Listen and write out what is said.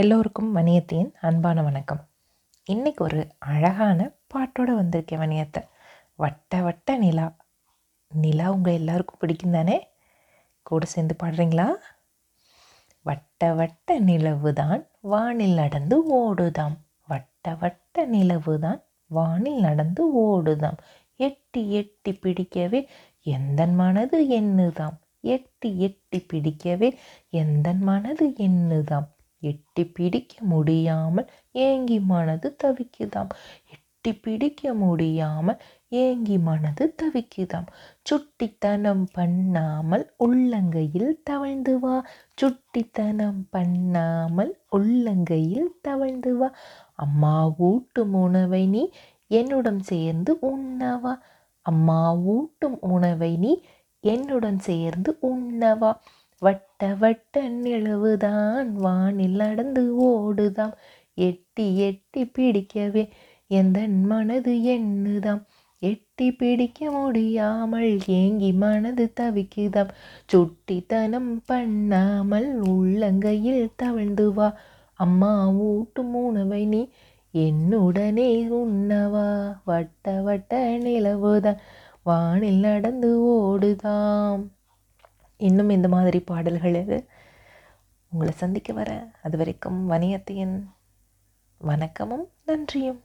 எல்லோருக்கும் வணியத்தின் அன்பான வணக்கம். இன்னைக்கு ஒரு அழகான பாட்டோட வந்திருக்கேன் வணியத்தை வட்ட வட்ட நிலா. நிலா உங்கள் எல்லாருக்கும் பிடிக்கும் தானே? கூட சேர்ந்து பாடுறீங்களா? வட்ட வட்ட நிலவு தான் வானில் நடந்து ஓடுதாம். வட்ட வட்ட நிலவு தான் வானில் நடந்து ஓடுதாம். எட்டி எட்டி பிடிக்கவே எந்தன் மனது எண்ணுதாம். எட்டி எட்டி பிடிக்கவே எந்தன் மனது எண்ணுதாம். எட்டி பிடிக்க முடியாமல் ஏங்கி மனது தவிக்குதாம். எட்டி பிடிக்க முடியாமல் ஏங்கி மனது தவிக்குதாம். சுட்டித்தனம் பண்ணாமல் உள்ளங்கையில் தவழ்ந்து வா. சுட்டித்தனம் பண்ணாமல் உள்ளங்கையில் தவழ்ந்து வா. அம்மா ஊட்டும் உணவை நீ என்னுடன் சேர்ந்து உண்ணவா. அம்மா ஊட்டும் உணவை நீ என்னுடன் சேர்ந்து உண்ணவா. வட்ட வட்ட நிலவுதான் வானில் நடந்து ஓடுதாம். எட்டி எட்டி பிடிக்கவே எந்த மனது எண்ணுதாம். எட்டி பிடிக்க முடியாமல் ஏங்கி மனது தவிக்குதாம். சுட்டித்தனம் பண்ணாமல் உள்ளங்கையில் தவழ்ந்து வா. அம்மா ஊட்டும் உணவை நீ என்னுடனே உண்ணவா. வட்ட வட்ட நிலவுதான் வானில் நடந்து ஓடுதாம். இன்னும் இந்த மாதிரி பாடல்கள் இது உங்களை சந்திக்க வர அது வரைக்கும் வணியத்தையின் வணக்கமும் நன்றியும்.